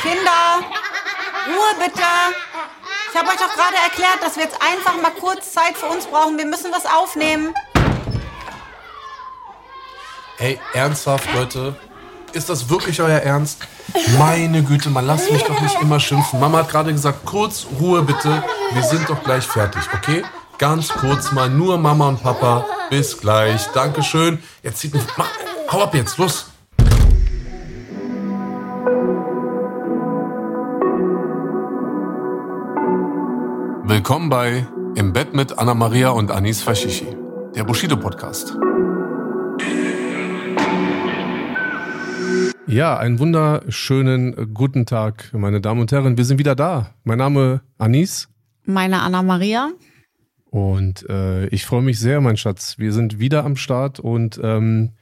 Kinder, Ruhe bitte. Ich habe euch doch gerade erklärt, dass wir jetzt einfach mal kurz Zeit für uns brauchen. Wir müssen was aufnehmen. Ey, ernsthaft, Leute? Ist das wirklich euer Ernst? Meine Güte, man lasst mich doch nicht immer schimpfen. Mama hat gerade gesagt, kurz Ruhe bitte. Wir sind doch gleich fertig, okay? Ganz kurz mal, nur Mama und Papa. Bis gleich. Dankeschön. Jetzt zieht mich. Mach, hau ab jetzt, los. Willkommen bei Im Bett mit Anna Maria und Anis Fashishi, der Bushido Podcast. Ja, einen wunderschönen guten Tag, meine Damen und Herren. Wir sind wieder da. Mein Name Anis. Meine Anna Maria. Und äh, ich freue mich sehr, mein Schatz. Wir sind wieder am Start und ähm,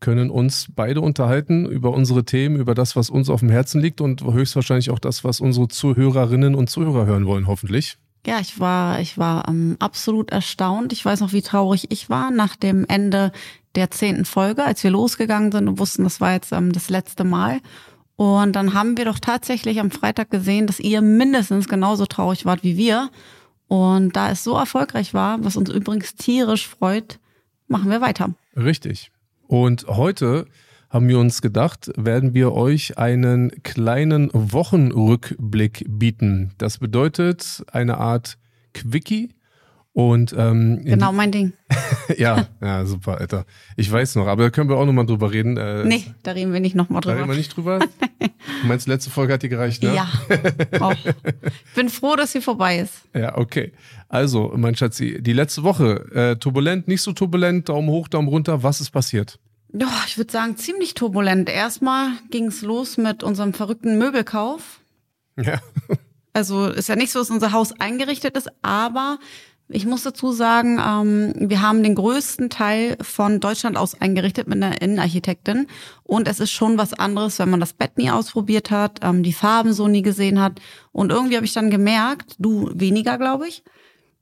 können uns beide unterhalten über unsere Themen, über das, was uns auf dem Herzen liegt und höchstwahrscheinlich auch das, was unsere Zuhörerinnen und Zuhörer hören wollen, hoffentlich. Ja, ich war, ich war ähm, absolut erstaunt. Ich weiß noch, wie traurig ich war nach dem Ende der zehnten Folge, als wir losgegangen sind und wussten, das war jetzt ähm, das letzte Mal. Und dann haben wir doch tatsächlich am Freitag gesehen, dass ihr mindestens genauso traurig wart wie wir. Und da es so erfolgreich war, was uns übrigens tierisch freut, machen wir weiter. Richtig. Und heute haben wir uns gedacht, werden wir euch einen kleinen Wochenrückblick bieten. Das bedeutet eine Art Quickie und ähm, genau mein Ding. ja, ja, super, Alter. Ich weiß noch, aber da können wir auch nochmal drüber reden. Äh, nee, da reden wir nicht nochmal drüber. Da reden wir nicht drüber? du meinst, letzte Folge hat dir gereicht, ne? Ja. Ich bin froh, dass sie vorbei ist. Ja, okay. Also, mein Schatzi, die letzte Woche, äh, turbulent, nicht so turbulent, Daumen hoch, Daumen runter, was ist passiert? Ja, ich würde sagen, ziemlich turbulent. Erstmal ging es los mit unserem verrückten Möbelkauf. Ja. Also ist ja nicht so, dass unser Haus eingerichtet ist, aber ich muss dazu sagen, ähm, wir haben den größten Teil von Deutschland aus eingerichtet mit einer Innenarchitektin. Und es ist schon was anderes, wenn man das Bett nie ausprobiert hat, ähm, die Farben so nie gesehen hat. Und irgendwie habe ich dann gemerkt, du weniger, glaube ich,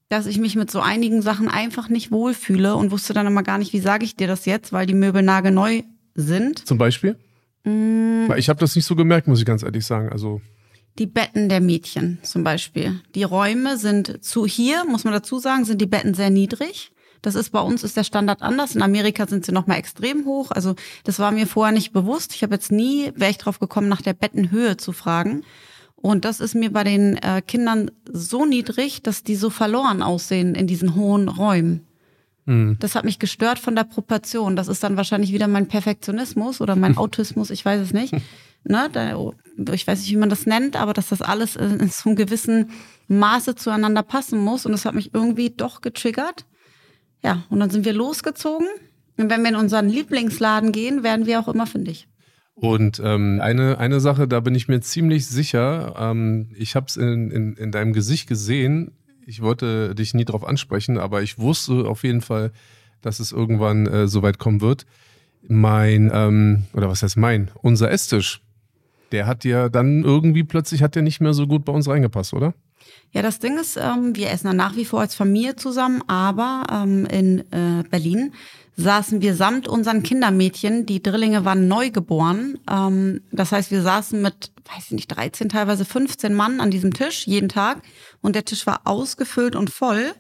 dass ich mich mit so einigen Sachen einfach nicht wohlfühle und wusste dann immer gar nicht, wie sage ich dir das jetzt, weil die Möbel nagelneu sind. Zum Beispiel? Mm. Ich habe das nicht so gemerkt, muss ich ganz ehrlich sagen. Also die Betten der Mädchen zum Beispiel. Die Räume sind zu hier, muss man dazu sagen, sind die Betten sehr niedrig. Das ist bei uns ist der Standard anders. In Amerika sind sie noch mal extrem hoch. Also das war mir vorher nicht bewusst. Ich habe jetzt nie, wäre ich drauf gekommen, nach der Bettenhöhe zu fragen. Und das ist mir bei den äh, Kindern so niedrig, dass die so verloren aussehen in diesen hohen Räumen. Mhm. Das hat mich gestört von der Proportion. Das ist dann wahrscheinlich wieder mein Perfektionismus oder mein Autismus, ich weiß es nicht. ne, da, ich weiß nicht, wie man das nennt, aber dass das alles in so einem gewissen Maße zueinander passen muss. Und das hat mich irgendwie doch getriggert. Ja, und dann sind wir losgezogen. Und wenn wir in unseren Lieblingsladen gehen, werden wir auch immer fündig. Und ähm, eine, eine Sache, da bin ich mir ziemlich sicher, ähm, ich habe es in, in, in deinem Gesicht gesehen, ich wollte dich nie drauf ansprechen, aber ich wusste auf jeden Fall, dass es irgendwann äh, so weit kommen wird. Mein, ähm, oder was heißt mein, unser Esstisch, der hat ja dann irgendwie plötzlich hat der nicht mehr so gut bei uns reingepasst, oder? Ja, das Ding ist, ähm, wir essen dann nach wie vor als Familie zusammen, aber ähm, in äh, Berlin saßen wir samt unseren Kindermädchen, die Drillinge waren neu geboren. Ähm, das heißt, wir saßen mit, weiß ich nicht, 13, teilweise 15 Mann an diesem Tisch jeden Tag und der Tisch war ausgefüllt und voll.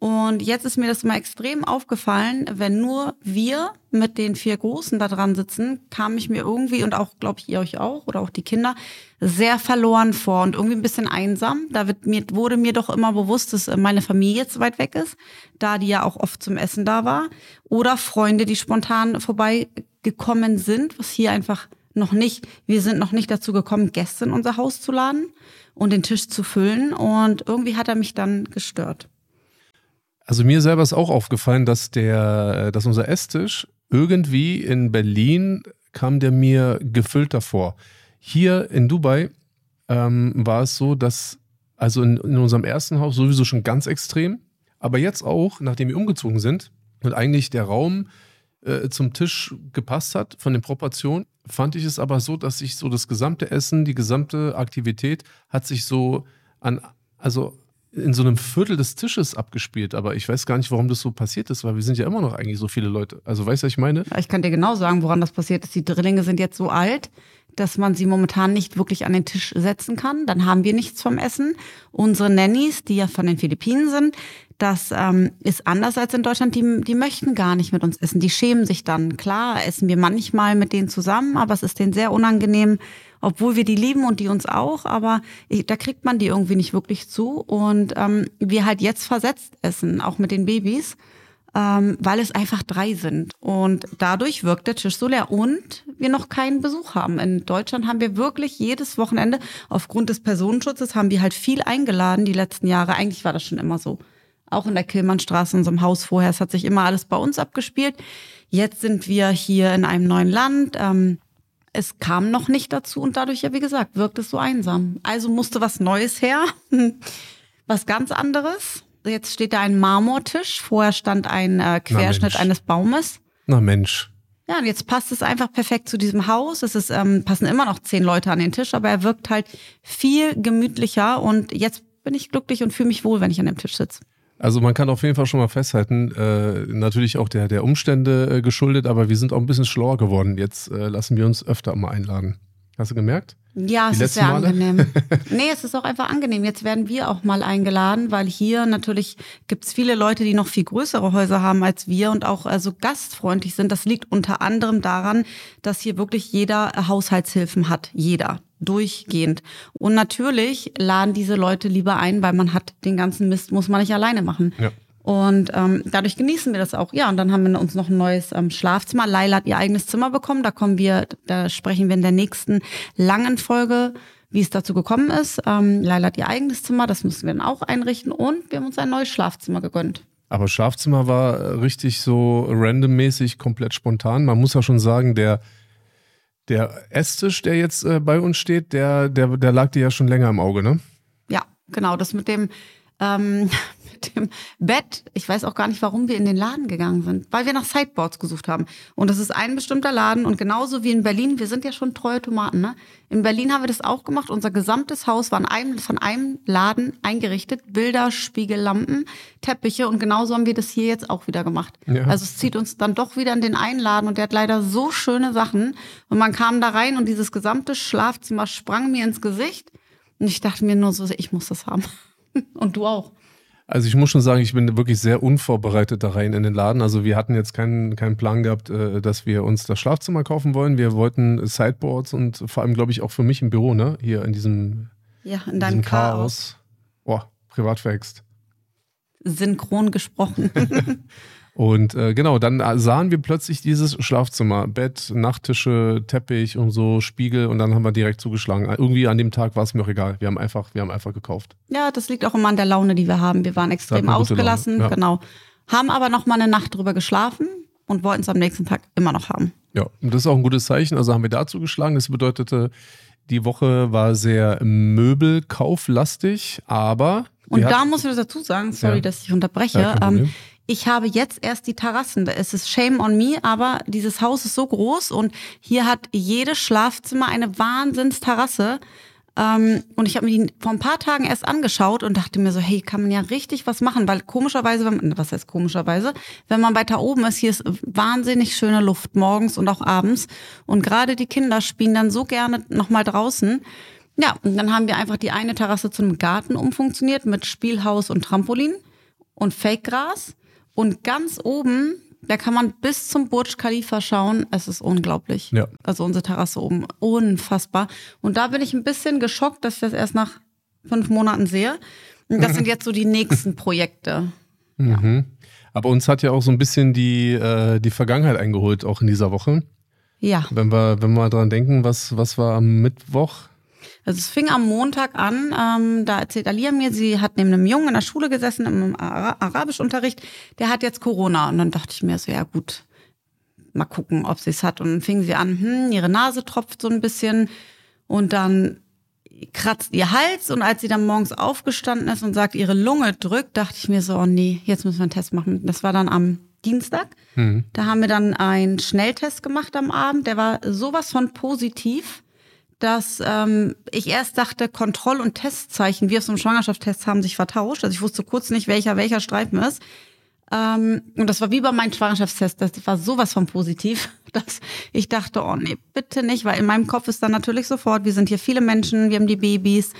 Und jetzt ist mir das mal extrem aufgefallen, wenn nur wir mit den vier Großen da dran sitzen, kam ich mir irgendwie und auch, glaube ich, ihr euch auch oder auch die Kinder sehr verloren vor und irgendwie ein bisschen einsam. Da wird mir, wurde mir doch immer bewusst, dass meine Familie jetzt weit weg ist, da die ja auch oft zum Essen da war. Oder Freunde, die spontan vorbeigekommen sind, was hier einfach noch nicht, wir sind noch nicht dazu gekommen, Gäste in unser Haus zu laden und den Tisch zu füllen. Und irgendwie hat er mich dann gestört. Also mir selber ist auch aufgefallen, dass der, äh, dass unser Esstisch irgendwie in Berlin kam der mir gefüllter vor. Hier in Dubai ähm, war es so, dass also in, in unserem ersten Haus sowieso schon ganz extrem, aber jetzt auch, nachdem wir umgezogen sind und eigentlich der Raum äh, zum Tisch gepasst hat von den Proportionen, fand ich es aber so, dass sich so das gesamte Essen, die gesamte Aktivität hat sich so an, also in so einem Viertel des Tisches abgespielt, aber ich weiß gar nicht, warum das so passiert ist, weil wir sind ja immer noch eigentlich so viele Leute. Also weißt du, was ich meine? Ich kann dir genau sagen, woran das passiert ist. Die Drillinge sind jetzt so alt, dass man sie momentan nicht wirklich an den Tisch setzen kann. Dann haben wir nichts vom Essen. Unsere Nannies, die ja von den Philippinen sind, das ähm, ist anders als in Deutschland. Die, die möchten gar nicht mit uns essen. Die schämen sich dann. Klar, essen wir manchmal mit denen zusammen, aber es ist denen sehr unangenehm, obwohl wir die lieben und die uns auch. Aber ich, da kriegt man die irgendwie nicht wirklich zu. Und ähm, wir halt jetzt versetzt essen, auch mit den Babys ähm, weil es einfach drei sind. Und dadurch wirkt der Tisch so leer und wir noch keinen Besuch haben. In Deutschland haben wir wirklich jedes Wochenende, aufgrund des Personenschutzes, haben wir halt viel eingeladen die letzten Jahre. Eigentlich war das schon immer so. Auch in der Killmannstraße, in unserem Haus vorher. Es hat sich immer alles bei uns abgespielt. Jetzt sind wir hier in einem neuen Land. Ähm, es kam noch nicht dazu und dadurch, ja, wie gesagt, wirkt es so einsam. Also musste was Neues her. was ganz anderes. Jetzt steht da ein Marmortisch. Vorher stand ein äh, Querschnitt eines Baumes. Na Mensch. Ja, und jetzt passt es einfach perfekt zu diesem Haus. Es ist, ähm, passen immer noch zehn Leute an den Tisch, aber er wirkt halt viel gemütlicher und jetzt bin ich glücklich und fühle mich wohl, wenn ich an dem Tisch sitze. Also man kann auf jeden Fall schon mal festhalten, äh, natürlich auch der, der Umstände äh, geschuldet, aber wir sind auch ein bisschen schlauer geworden. Jetzt äh, lassen wir uns öfter mal einladen. Hast du gemerkt? Ja, es ist sehr Male? angenehm. nee, es ist auch einfach angenehm. Jetzt werden wir auch mal eingeladen, weil hier natürlich gibt es viele Leute, die noch viel größere Häuser haben als wir und auch also gastfreundlich sind. Das liegt unter anderem daran, dass hier wirklich jeder Haushaltshilfen hat. Jeder. Durchgehend. Und natürlich laden diese Leute lieber ein, weil man hat den ganzen Mist, muss man nicht alleine machen. Ja. Und ähm, dadurch genießen wir das auch. Ja, und dann haben wir uns noch ein neues ähm, Schlafzimmer. Laila hat ihr eigenes Zimmer bekommen. Da kommen wir, da sprechen wir in der nächsten langen Folge, wie es dazu gekommen ist. Ähm, Laila hat ihr eigenes Zimmer, das müssen wir dann auch einrichten. Und wir haben uns ein neues Schlafzimmer gegönnt. Aber Schlafzimmer war richtig so randommäßig, komplett spontan. Man muss ja schon sagen, der, der Esstisch, der jetzt äh, bei uns steht, der, der, der lag dir ja schon länger im Auge, ne? Ja, genau. Das mit dem ähm, mit dem Bett. Ich weiß auch gar nicht, warum wir in den Laden gegangen sind, weil wir nach Sideboards gesucht haben. Und das ist ein bestimmter Laden und genauso wie in Berlin, wir sind ja schon treue Tomaten, ne? In Berlin haben wir das auch gemacht. Unser gesamtes Haus war in einem, von einem Laden eingerichtet. Bilder, Spiegellampen, Teppiche und genauso haben wir das hier jetzt auch wieder gemacht. Ja. Also es zieht uns dann doch wieder in den einen Laden und der hat leider so schöne Sachen. Und man kam da rein und dieses gesamte Schlafzimmer sprang mir ins Gesicht. Und ich dachte mir nur so, ich muss das haben. Und du auch. Also ich muss schon sagen, ich bin wirklich sehr unvorbereitet da rein in den Laden. Also wir hatten jetzt keinen, keinen Plan gehabt, äh, dass wir uns das Schlafzimmer kaufen wollen. Wir wollten Sideboards und vor allem, glaube ich, auch für mich im Büro, ne? Hier in diesem, ja, in deinem Chaos. Chaos. Boah, privat verhext. Synchron gesprochen. Und äh, genau, dann sahen wir plötzlich dieses Schlafzimmer, Bett, Nachttische, Teppich und so, Spiegel und dann haben wir direkt zugeschlagen. Irgendwie an dem Tag war es mir auch egal. Wir haben einfach, wir haben einfach gekauft. Ja, das liegt auch immer an der Laune, die wir haben. Wir waren extrem ausgelassen, ja. genau. Haben aber noch mal eine Nacht drüber geschlafen und wollten es am nächsten Tag immer noch haben. Ja, und das ist auch ein gutes Zeichen. Also haben wir dazu geschlagen. Das bedeutete, die Woche war sehr möbelkauflastig, aber und da muss ich dazu sagen, sorry, ja. dass ich unterbreche. Ja, ähm, ich habe jetzt erst die Terrassen. Es ist shame on me, aber dieses Haus ist so groß und hier hat jedes Schlafzimmer eine Wahnsinnsterrasse. Ähm, und ich habe mir die vor ein paar Tagen erst angeschaut und dachte mir so, hey, kann man ja richtig was machen, weil komischerweise, man, was heißt komischerweise, wenn man weiter oben ist, hier ist wahnsinnig schöne Luft morgens und auch abends. Und gerade die Kinder spielen dann so gerne nochmal draußen. Ja, und dann haben wir einfach die eine Terrasse zu einem Garten umfunktioniert mit Spielhaus und Trampolin und Fake-Gras. Und ganz oben, da kann man bis zum Burj Khalifa schauen. Es ist unglaublich. Ja. Also unsere Terrasse oben, unfassbar. Und da bin ich ein bisschen geschockt, dass ich das erst nach fünf Monaten sehe. Und das sind jetzt so die nächsten Projekte. Mhm. Aber uns hat ja auch so ein bisschen die, äh, die Vergangenheit eingeholt, auch in dieser Woche. Ja. Wenn wir, wenn wir mal dran denken, was, was war am Mittwoch? Also es fing am Montag an, ähm, da erzählt Alia mir, sie hat neben einem Jungen in der Schule gesessen, im Ara Arabischunterricht, der hat jetzt Corona. Und dann dachte ich mir so, ja gut, mal gucken, ob sie es hat. Und dann fing sie an, hm, ihre Nase tropft so ein bisschen und dann kratzt ihr Hals und als sie dann morgens aufgestanden ist und sagt, ihre Lunge drückt, dachte ich mir so, oh nee, jetzt müssen wir einen Test machen. Das war dann am Dienstag. Mhm. Da haben wir dann einen Schnelltest gemacht am Abend. Der war sowas von positiv dass ähm, ich erst dachte, Kontroll- und Testzeichen, wie auf so einem Schwangerschaftstest, haben sich vertauscht. Also ich wusste kurz nicht, welcher welcher Streifen ist. Ähm, und das war wie bei meinem Schwangerschaftstest. Das war sowas von positiv, dass ich dachte, oh nee, bitte nicht, weil in meinem Kopf ist dann natürlich sofort, wir sind hier viele Menschen, wir haben die Babys,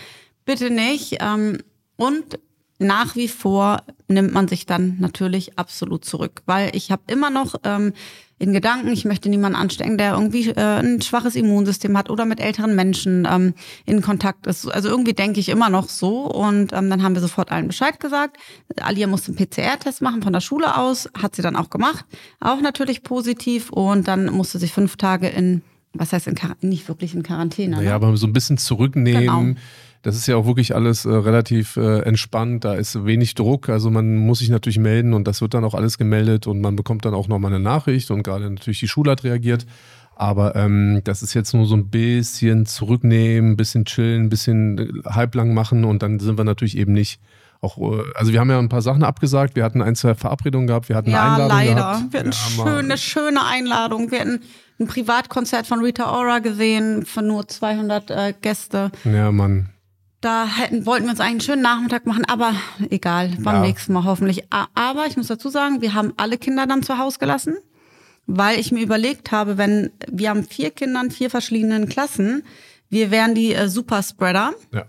bitte nicht. Ähm, und nach wie vor nimmt man sich dann natürlich absolut zurück, weil ich habe immer noch ähm, in Gedanken, ich möchte niemanden anstecken, der irgendwie äh, ein schwaches Immunsystem hat oder mit älteren Menschen ähm, in Kontakt ist. Also irgendwie denke ich immer noch so und ähm, dann haben wir sofort allen Bescheid gesagt. Alia musste einen PCR-Test machen von der Schule aus, hat sie dann auch gemacht, auch natürlich positiv und dann musste sie fünf Tage in, was heißt in Quarantäne, nicht wirklich in Quarantäne. Naja, ne? aber so ein bisschen zurücknehmen. Genau. Das ist ja auch wirklich alles äh, relativ äh, entspannt. Da ist wenig Druck. Also man muss sich natürlich melden und das wird dann auch alles gemeldet und man bekommt dann auch nochmal eine Nachricht und gerade natürlich die Schule hat reagiert. Aber ähm, das ist jetzt nur so ein bisschen zurücknehmen, ein bisschen chillen, ein bisschen äh, halblang machen und dann sind wir natürlich eben nicht auch, äh, also wir haben ja ein paar Sachen abgesagt, wir hatten ein, zwei Verabredungen gehabt, wir hatten eine Ja, Einladung leider. gehabt. Wir hatten Ja, mal- schöne, schöne Einladung. Wir hatten ein Privatkonzert von Rita Ora gesehen, von nur 200 äh, Gäste. Ja, Mann. Da hätten, wollten wir uns eigentlich einen schönen Nachmittag machen, aber egal, beim Ja. nächsten Mal hoffentlich. Aber ich muss dazu sagen, wir haben alle Kinder dann zu Hause gelassen, weil ich mir überlegt habe, wenn wir haben vier Kinder in vier verschiedenen Klassen, wir wären die äh, Superspreader Ja.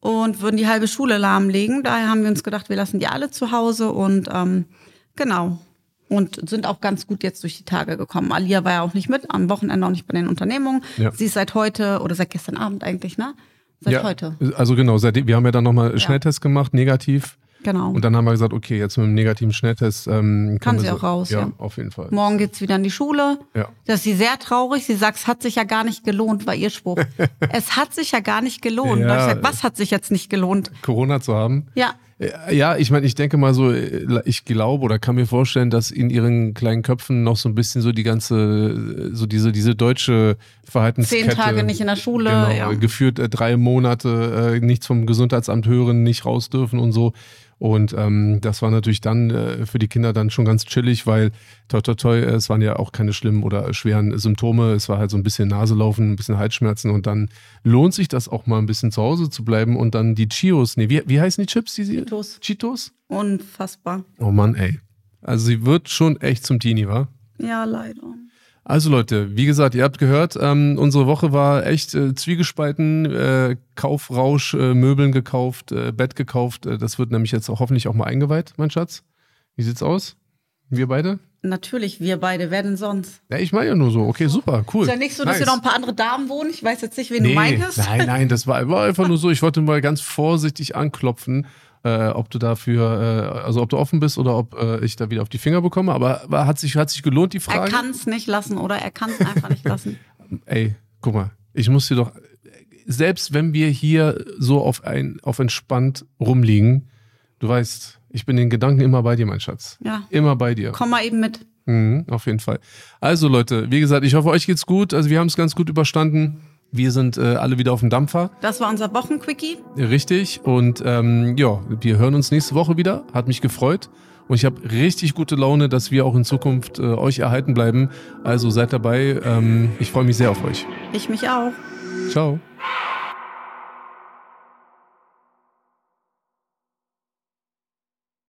und würden die halbe Schule lahmlegen. Daher haben wir uns gedacht, wir lassen die alle zu Hause und ähm, genau. Und sind auch ganz gut jetzt durch die Tage gekommen. Alia war ja auch nicht mit, am Wochenende auch nicht bei den Unternehmungen. Ja. Sie ist seit heute oder seit gestern Abend eigentlich, ne? Seit ja, heute. Also genau, seitdem, wir haben ja dann nochmal Schnelltest gemacht, negativ. Genau. Und dann haben wir gesagt, okay, jetzt mit dem negativen Schnelltest ähm, Kann sie wir auch raus, ja. auf jeden Fall. Morgen geht's wieder in die Schule. Ja. Da ist sie sehr traurig. Sie sagt, es hat sich ja gar nicht gelohnt, war ihr Spruch. es hat sich ja gar nicht gelohnt. Ja. Gesagt, was hat sich jetzt nicht gelohnt? Corona zu haben. Ja, Ja, ich meine, ich denke mal so, äh, ich glaube oder kann mir vorstellen, dass in ihren kleinen Köpfen noch so ein bisschen so die ganze, äh, so diese, diese deutsche Verhaltenskette. zehn Tage nicht in der Schule. Genau, ja. geführt äh, drei Monate äh, nichts vom Gesundheitsamt hören, nicht raus dürfen und so. Und ähm, das war natürlich dann äh, für die Kinder dann schon ganz chillig, weil toi toi toi, es waren ja auch keine schlimmen oder schweren Symptome. Es war halt so ein bisschen Naselaufen, ein bisschen Halsschmerzen und dann lohnt sich das auch mal ein bisschen zu Hause zu bleiben und dann die Chios, nee, wie, wie heißen die Chips? Die sie, Cheetos. Cheetos? Unfassbar. Oh Mann, ey. Also sie wird schon echt zum Teenie, wa? Ja, leider. Also Leute, wie gesagt, ihr habt gehört, ähm, unsere Woche war echt äh, zwiegespalten, äh, Kaufrausch, äh, Möbeln gekauft, äh, Bett gekauft. Äh, das wird nämlich jetzt auch hoffentlich auch mal eingeweiht, mein Schatz. Wie sieht's aus? Wir beide? Natürlich, wir beide. Wer denn sonst? Ja, ich meine ja nur so. Okay, super, cool. Ist ja nicht so, dass nice. hier noch ein paar andere Damen wohnen. Ich weiß jetzt nicht, wen nee, du meintest. Nein, nein, das war, war einfach nur so. Ich wollte mal ganz vorsichtig anklopfen, äh, ob du dafür, äh, also ob du offen bist oder ob äh, ich da wieder auf die Finger bekomme. Aber war, hat, sich, hat sich gelohnt, die Er Frage? kann es nicht lassen, oder? Er kann es einfach nicht lassen. ey, guck mal, ich muss dir doch, selbst wenn wir hier so auf ein, auf entspannt rumliegen, du weißt, ich bin den Gedanken immer bei dir, mein Schatz. Ja. Immer bei dir. Komm mal eben mit. Mhm, auf jeden Fall. Also Leute, wie gesagt, ich hoffe, euch geht's gut. Also wir haben es ganz gut überstanden. Wir sind äh, alle wieder auf dem Dampfer. Das war unser Wochenquickie. Richtig. Und ähm, ja, wir hören uns nächste Woche wieder. Hat mich gefreut. Und ich habe richtig gute Laune, dass wir auch in Zukunft äh, euch erhalten bleiben. Also seid dabei. Ähm, ich freue mich sehr auf euch. Ich mich auch. Ciao.